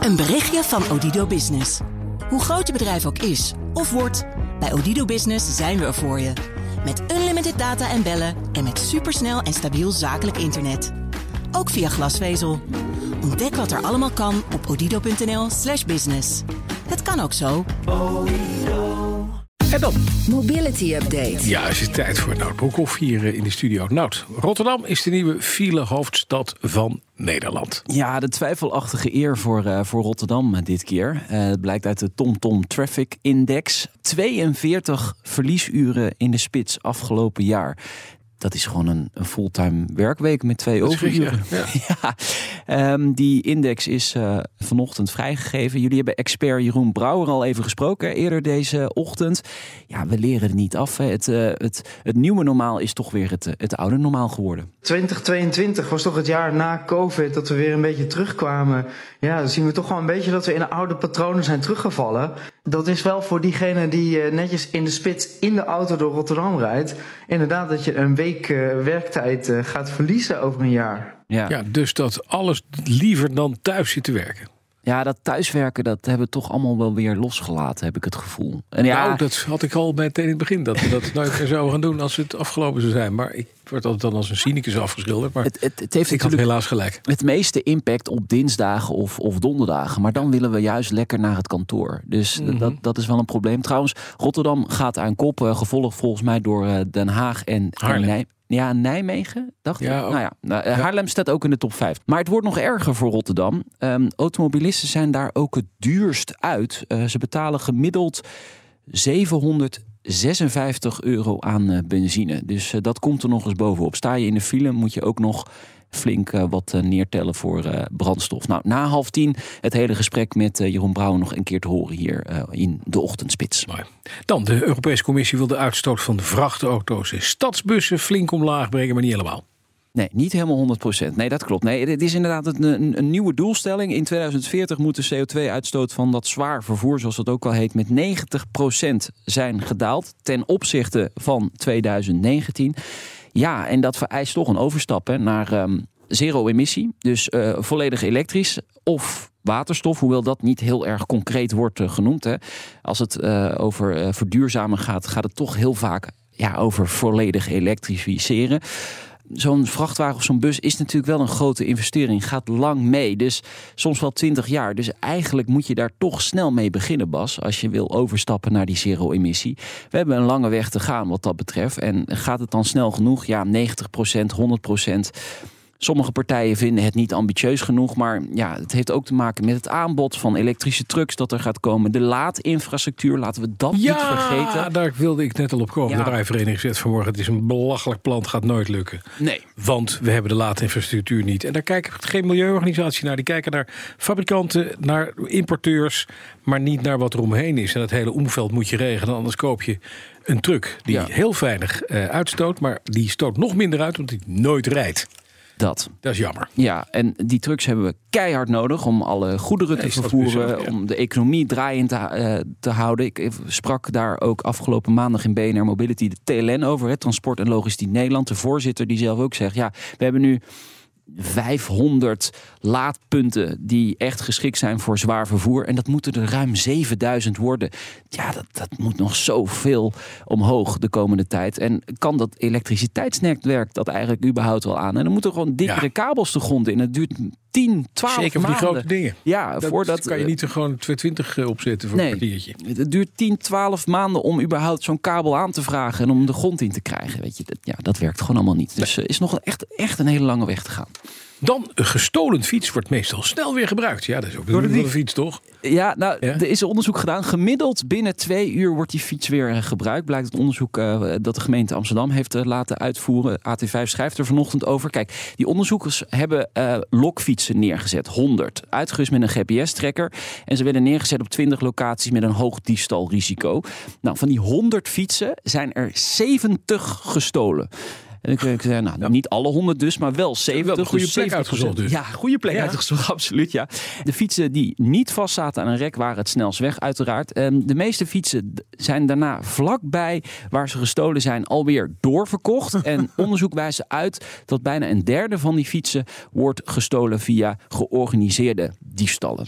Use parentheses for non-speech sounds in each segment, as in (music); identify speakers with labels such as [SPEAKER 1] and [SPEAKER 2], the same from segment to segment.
[SPEAKER 1] Een berichtje van Odido Business. Hoe groot je bedrijf ook is of wordt, bij Odido Business zijn we er voor je. Met unlimited data en bellen en met supersnel en stabiel zakelijk internet. Ook via glasvezel. Ontdek wat er allemaal kan op odido.nl/slash business. Het kan ook zo.
[SPEAKER 2] En dan?
[SPEAKER 3] Mobility Update.
[SPEAKER 2] Ja, het is tijd voor Nout Broekhoff hier eh, in de studio. Nout, Rotterdam is de nieuwe file-hoofdstad van Nederland.
[SPEAKER 4] Ja, de twijfelachtige eer voor, uh, voor Rotterdam uh, dit keer. Uh, het blijkt uit de TomTom Traffic Index. 42 verliesuren in de spits afgelopen jaar dat is gewoon een, een fulltime werkweek met twee overuren.
[SPEAKER 2] Ja, (laughs)
[SPEAKER 4] ja. Um, die index is uh, vanochtend vrijgegeven. Jullie hebben expert Jeroen Brouwer al even gesproken eerder deze ochtend. Ja, we leren het niet af. Hè. Het, uh, het, het nieuwe normaal is toch weer het, het oude normaal geworden.
[SPEAKER 5] 2022 was toch het jaar na COVID dat we weer een beetje terugkwamen. Ja, dan zien we toch wel een beetje dat we in oude patronen zijn teruggevallen. Dat is wel voor diegene die uh, netjes in de spits in de auto door Rotterdam rijdt. Inderdaad dat je een week uh, werktijd uh, gaat verliezen over een jaar.
[SPEAKER 2] Ja. ja, dus dat alles liever dan thuis zit te werken.
[SPEAKER 4] Ja, dat thuiswerken, dat hebben we toch allemaal wel weer losgelaten, heb ik het gevoel. En ja,
[SPEAKER 2] nou, dat had ik al meteen in het begin, dat we dat (laughs) nooit meer zouden gaan doen als het afgelopen zou zijn. Maar ik word altijd dan als een cynicus afgeschilderd. Maar
[SPEAKER 4] het, het, het heeft
[SPEAKER 2] ik had helaas gelijk.
[SPEAKER 4] Het meeste impact op dinsdagen of, of donderdagen. Maar dan willen we juist lekker naar het kantoor. Dus mm -hmm. dat, dat is wel een probleem. Trouwens, Rotterdam gaat aan kop, uh, gevolgd volgens mij door uh, Den Haag en, en ja, Nijmegen, dacht
[SPEAKER 2] ja,
[SPEAKER 4] ik. Nou ja, nou, ja, Haarlem staat ook in de top 5. Maar het wordt nog erger voor Rotterdam. Um, automobilisten zijn daar ook het duurst uit. Uh, ze betalen gemiddeld 756 euro aan uh, benzine. Dus dat komt er nog eens bovenop. Sta je in de file, moet je ook nog flink uh, wat uh, neertellen voor uh, brandstof. Nou, na half tien het hele gesprek met Jeroen Brouwer nog een keer te horen hier in de ochtendspits.
[SPEAKER 2] Dan, de Europese Commissie wil de uitstoot van de vrachtauto's en stadsbussen flink omlaag brengen, maar niet helemaal.
[SPEAKER 4] Nee, niet helemaal 100%. Nee, dat klopt. Nee, het is inderdaad een, een, nieuwe doelstelling. In 2040 moet de CO2-uitstoot van dat zwaar vervoer, zoals dat ook al heet, met 90% zijn gedaald ten opzichte van 2019. Ja, en dat vereist toch een overstap naar um, zero-emissie. Dus uh, volledig elektrisch of waterstof, hoewel dat niet heel erg concreet wordt uh, genoemd. Hè. Als het uh, over verduurzamen gaat, gaat het toch heel vaak ja, over volledig elektrificeren zo'n vrachtwagen of zo'n bus is natuurlijk wel een grote investering. Gaat lang mee, dus soms wel 20 jaar. Dus eigenlijk moet je daar toch snel mee beginnen, Bas. Als je wil overstappen naar die zero-emissie. We hebben een lange weg te gaan wat dat betreft. En gaat het dan snel genoeg? Ja, 90% 100 Sommige partijen vinden het niet ambitieus genoeg, maar ja, het heeft ook te maken met het aanbod van elektrische trucks dat er gaat komen. De laadinfrastructuur, laten we dat
[SPEAKER 2] ja,
[SPEAKER 4] niet vergeten.
[SPEAKER 2] Ja, daar wilde ik net al op komen. Ja. De rijvereniging zegt vanmorgen, het is een belachelijk plan, het gaat nooit lukken.
[SPEAKER 4] Nee.
[SPEAKER 2] Want we hebben de laadinfrastructuur niet. En daar kijken geen milieuorganisatie naar. Die kijken naar fabrikanten, naar importeurs, maar niet naar wat er omheen is. En dat hele omveld moet je regelen, anders koop je een truck die ja. heel veilig uh, uitstoot, maar die stoot nog minder uit, want die nooit rijdt.
[SPEAKER 4] Dat.
[SPEAKER 2] Dat is jammer.
[SPEAKER 4] Ja, en die trucks hebben we keihard nodig om alle goederen te vervoeren,
[SPEAKER 2] bizar, ja.
[SPEAKER 4] om de economie draaiend te, eh, te houden. Ik sprak daar ook afgelopen maandag in BNR Mobility de TLN over, het Transport en Logistiek Nederland, de voorzitter die zelf ook zegt, ja, we hebben nu 500 laadpunten die echt geschikt zijn voor zwaar vervoer. En dat moeten er ruim 7000 worden. Ja, dat, dat moet nog zoveel omhoog de komende tijd. En kan dat elektriciteitsnetwerk dat eigenlijk überhaupt wel aan? En dan moeten gewoon dikkere
[SPEAKER 2] Ja.
[SPEAKER 4] kabels de grond in. Het duurt 10, 12
[SPEAKER 2] Zeker voor die
[SPEAKER 4] maanden.
[SPEAKER 2] grote dingen.
[SPEAKER 4] Ja,
[SPEAKER 2] Dat
[SPEAKER 4] voordat
[SPEAKER 2] kan je niet er gewoon 220 opzetten voor
[SPEAKER 4] Nee.
[SPEAKER 2] een kwartiertje.
[SPEAKER 4] Het duurt 10, 12 maanden om überhaupt zo'n kabel aan te vragen en om de grond in te krijgen. Weet je, dat, ja, dat werkt gewoon allemaal niet. Dus er is nog echt, echt een hele lange weg te gaan.
[SPEAKER 2] Dan, een gestolen fiets wordt meestal snel weer gebruikt. Ja, dat is ook de
[SPEAKER 4] de
[SPEAKER 2] fiets, toch?
[SPEAKER 4] Ja, nou,
[SPEAKER 2] Ja?
[SPEAKER 4] er is een onderzoek gedaan. Gemiddeld binnen twee uur wordt die fiets weer eh, gebruikt. Blijkt het onderzoek eh, dat de gemeente Amsterdam heeft eh, laten uitvoeren. AT5 schrijft er vanochtend over. Kijk, die onderzoekers hebben lokfietsen neergezet. 100. Uitgerust met een GPS-tracker. En ze werden neergezet op 20 locaties met een hoog diefstalrisico. Nou, van die 100 fietsen zijn er 70 gestolen. En ik, ik zei, nou, niet alle 100 dus, maar wel 70.
[SPEAKER 2] Wel een goede
[SPEAKER 4] dus
[SPEAKER 2] plek
[SPEAKER 4] 70%.
[SPEAKER 2] uitgezocht dus.
[SPEAKER 4] Ja, goede plek
[SPEAKER 2] Ja.
[SPEAKER 4] uitgezocht, (laughs) absoluut. Ja. De fietsen die niet vastzaten aan een rek waren het snelst weg, uiteraard. Ehm, de meeste fietsen zijn daarna vlakbij waar ze gestolen zijn alweer doorverkocht. (laughs) en onderzoek wijst uit dat bijna een derde van die fietsen wordt gestolen via georganiseerde diefstallen.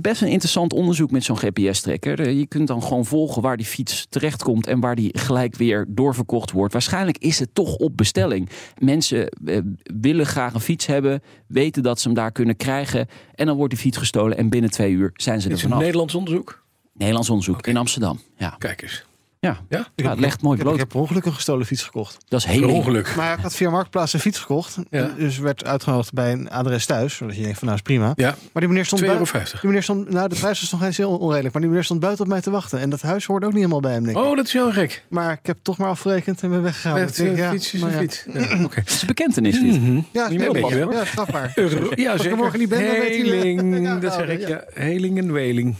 [SPEAKER 4] Best een interessant onderzoek met zo'n GPS-trekker. Eh, Je kunt dan gewoon volgen waar die fiets terechtkomt en waar die gelijk weer doorverkocht wordt. Waarschijnlijk is het toch op bestelling. Mensen eh, willen graag een fiets hebben, weten dat ze hem daar kunnen krijgen. En dan wordt die fiets gestolen en binnen twee uur zijn ze er
[SPEAKER 2] is een
[SPEAKER 4] vanaf.
[SPEAKER 2] Nederlands onderzoek.
[SPEAKER 4] Nederlands onderzoek in Amsterdam. Ja,
[SPEAKER 2] Kijk eens.
[SPEAKER 4] Ja.
[SPEAKER 2] Ja?
[SPEAKER 4] ja het legt mooi
[SPEAKER 3] Ik heb, ik
[SPEAKER 4] bloot.
[SPEAKER 3] heb per ongeluk een gestolen fiets gekocht.
[SPEAKER 4] Dat is heel
[SPEAKER 2] ongeluk.
[SPEAKER 3] Maar ik had via Marktplaats een fiets gekocht.
[SPEAKER 2] Ja.
[SPEAKER 3] Dus werd uitgenodigd bij een adres thuis. Zodat je denkt van nou is prima.
[SPEAKER 2] Ja,
[SPEAKER 3] Maar die meneer stond
[SPEAKER 2] 2,50 euro.
[SPEAKER 3] Die meneer stond, nou de prijs was nog eens heel onredelijk. Maar die meneer stond buiten op mij te wachten. En dat huis hoorde ook niet helemaal bij hem denk ik.
[SPEAKER 2] Oh, dat is heel gek.
[SPEAKER 3] Maar ik heb toch maar afgerekend en ben weggegaan.
[SPEAKER 2] Met
[SPEAKER 3] Ik denk,
[SPEAKER 2] uh,
[SPEAKER 3] ja,
[SPEAKER 2] fiets is een
[SPEAKER 3] ja.
[SPEAKER 2] fiets. Ja, (laughs) Oké.
[SPEAKER 4] Het is een bekentenis dit.
[SPEAKER 2] Mhm.
[SPEAKER 3] Ja,
[SPEAKER 2] Niet meer
[SPEAKER 3] ja, strafbaar. (laughs)
[SPEAKER 2] Ja,
[SPEAKER 3] Als ik er
[SPEAKER 2] zeker.
[SPEAKER 3] morgen niet ben, dan weet hij-
[SPEAKER 2] Heling, (laughs)
[SPEAKER 3] Ja,
[SPEAKER 2] dat zeg ik. Ja. Heling en Weling.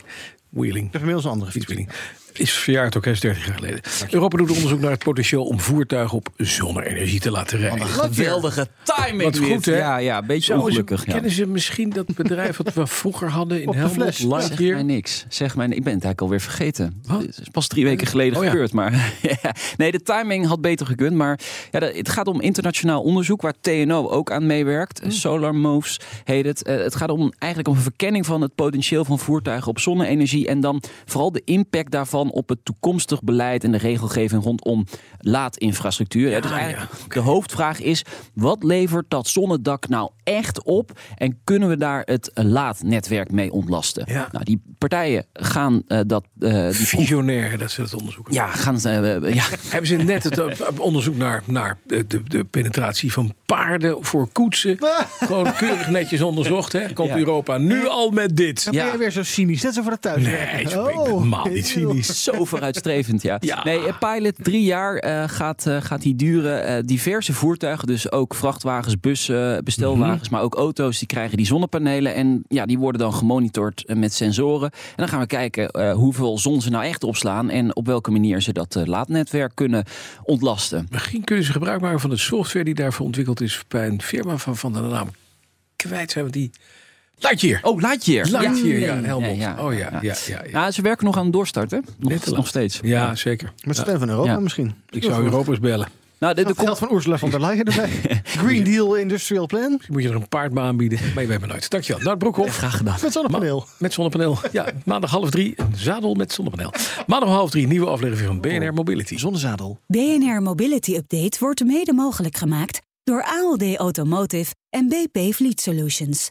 [SPEAKER 2] Wheeling.
[SPEAKER 3] Ik heb inmiddels een andere fiets.
[SPEAKER 2] Fietswheeling. Is verjaard ook, hè, is 30 jaar geleden. Europa doet onderzoek naar het potentieel om voertuigen op zonne-energie te laten rijden.
[SPEAKER 4] Geweldige timing.
[SPEAKER 2] Wat goed, hè?
[SPEAKER 4] Ja, ja, een beetje
[SPEAKER 2] ze-
[SPEAKER 4] ongelukkig. Ja.
[SPEAKER 2] Kennen ze misschien dat bedrijf wat we vroeger hadden in Helmond.
[SPEAKER 4] Zeg mij niks. Zeg mij, ik ben het eigenlijk alweer vergeten.
[SPEAKER 2] Wat?
[SPEAKER 4] Het is pas drie weken geleden
[SPEAKER 2] Oh ja.
[SPEAKER 4] gebeurd. Maar (laughs) ja. nee, de timing had beter gekund. Maar ja, het gaat om internationaal onderzoek waar TNO ook aan meewerkt.
[SPEAKER 2] Mm.
[SPEAKER 4] Solar Moves heet het. Eh, het gaat om eigenlijk om een verkenning van het potentieel van voertuigen op zonne-energie. En dan vooral de impact daarvan op het toekomstig beleid en de regelgeving rondom laadinfrastructuur. Ja, dus eigenlijk de hoofdvraag is: wat levert dat zonnedak nou echt op? En kunnen we daar het laadnetwerk mee ontlasten?
[SPEAKER 2] Ja.
[SPEAKER 4] Nou, die partijen gaan eh, dat. eh, die (laughs)
[SPEAKER 2] Visionair dat ze dat onderzoeken.
[SPEAKER 4] ja, gaan ze. eh, ja, (laughs)
[SPEAKER 2] Hebben ze net het onderzoek naar, naar de, de, penetratie van paarden voor koetsen. (laughs) Gewoon keurig netjes onderzocht. Hè? Komt
[SPEAKER 4] Ja.
[SPEAKER 2] Europa nu al met dit?
[SPEAKER 3] Dan
[SPEAKER 4] Ja.
[SPEAKER 3] ben je weer zo cynisch. Net zo voor de thuis.
[SPEAKER 2] Nee, zo ben ik helemaal niet cynisch.
[SPEAKER 4] Zo vooruitstrevend, ja. (laughs)
[SPEAKER 2] Ja.
[SPEAKER 4] Nee, Pilot, drie jaar eh, gaat, eh, gaat die duren. Eh, diverse voertuigen, dus ook vrachtwagens, bussen, bestelwagens,
[SPEAKER 2] Mhm.
[SPEAKER 4] maar ook auto's, die krijgen die zonnepanelen. En ja, die worden dan gemonitord met sensoren. En dan gaan we kijken hoeveel zon ze nou echt opslaan en op welke manier ze dat laadnetwerk kunnen ontlasten.
[SPEAKER 2] Misschien kunnen ze gebruik maken van de software die daarvoor ontwikkeld is bij een firma van, van de naam kwijt zijn we die. Lightyear.
[SPEAKER 4] Oh, Lightyear.
[SPEAKER 2] Lightyear,
[SPEAKER 4] ja.
[SPEAKER 2] Helmond.
[SPEAKER 4] Ja, ja,
[SPEAKER 2] oh ja,
[SPEAKER 4] ja.
[SPEAKER 2] ja, ja. ja.
[SPEAKER 4] Nou, ze werken nog aan het doorstarten. Nog, nog steeds.
[SPEAKER 2] Ja, zeker.
[SPEAKER 3] Met steun van Europa
[SPEAKER 4] Ja.
[SPEAKER 3] misschien.
[SPEAKER 2] Ik zou Europa eens bellen.
[SPEAKER 4] Nou, de,
[SPEAKER 3] Het geld van Ursula von der Leyen erbij. (laughs) Green Deal Industrial Plan.
[SPEAKER 2] Moet je er een paard aanbieden. Maar je weet maar nooit. Dankjewel. Nou, Broekhoff.
[SPEAKER 4] graag gedaan.
[SPEAKER 3] Met zonnepaneel.
[SPEAKER 2] Met zonnepaneel. Ja, maandag half drie. Een zadel met zonnepaneel. Maandag half drie. Nieuwe aflevering van BNR Mobility.
[SPEAKER 3] Zonnezadel.
[SPEAKER 6] BNR Mobility Update wordt mede mogelijk gemaakt door ALD Automotive en BP Fleet Solutions.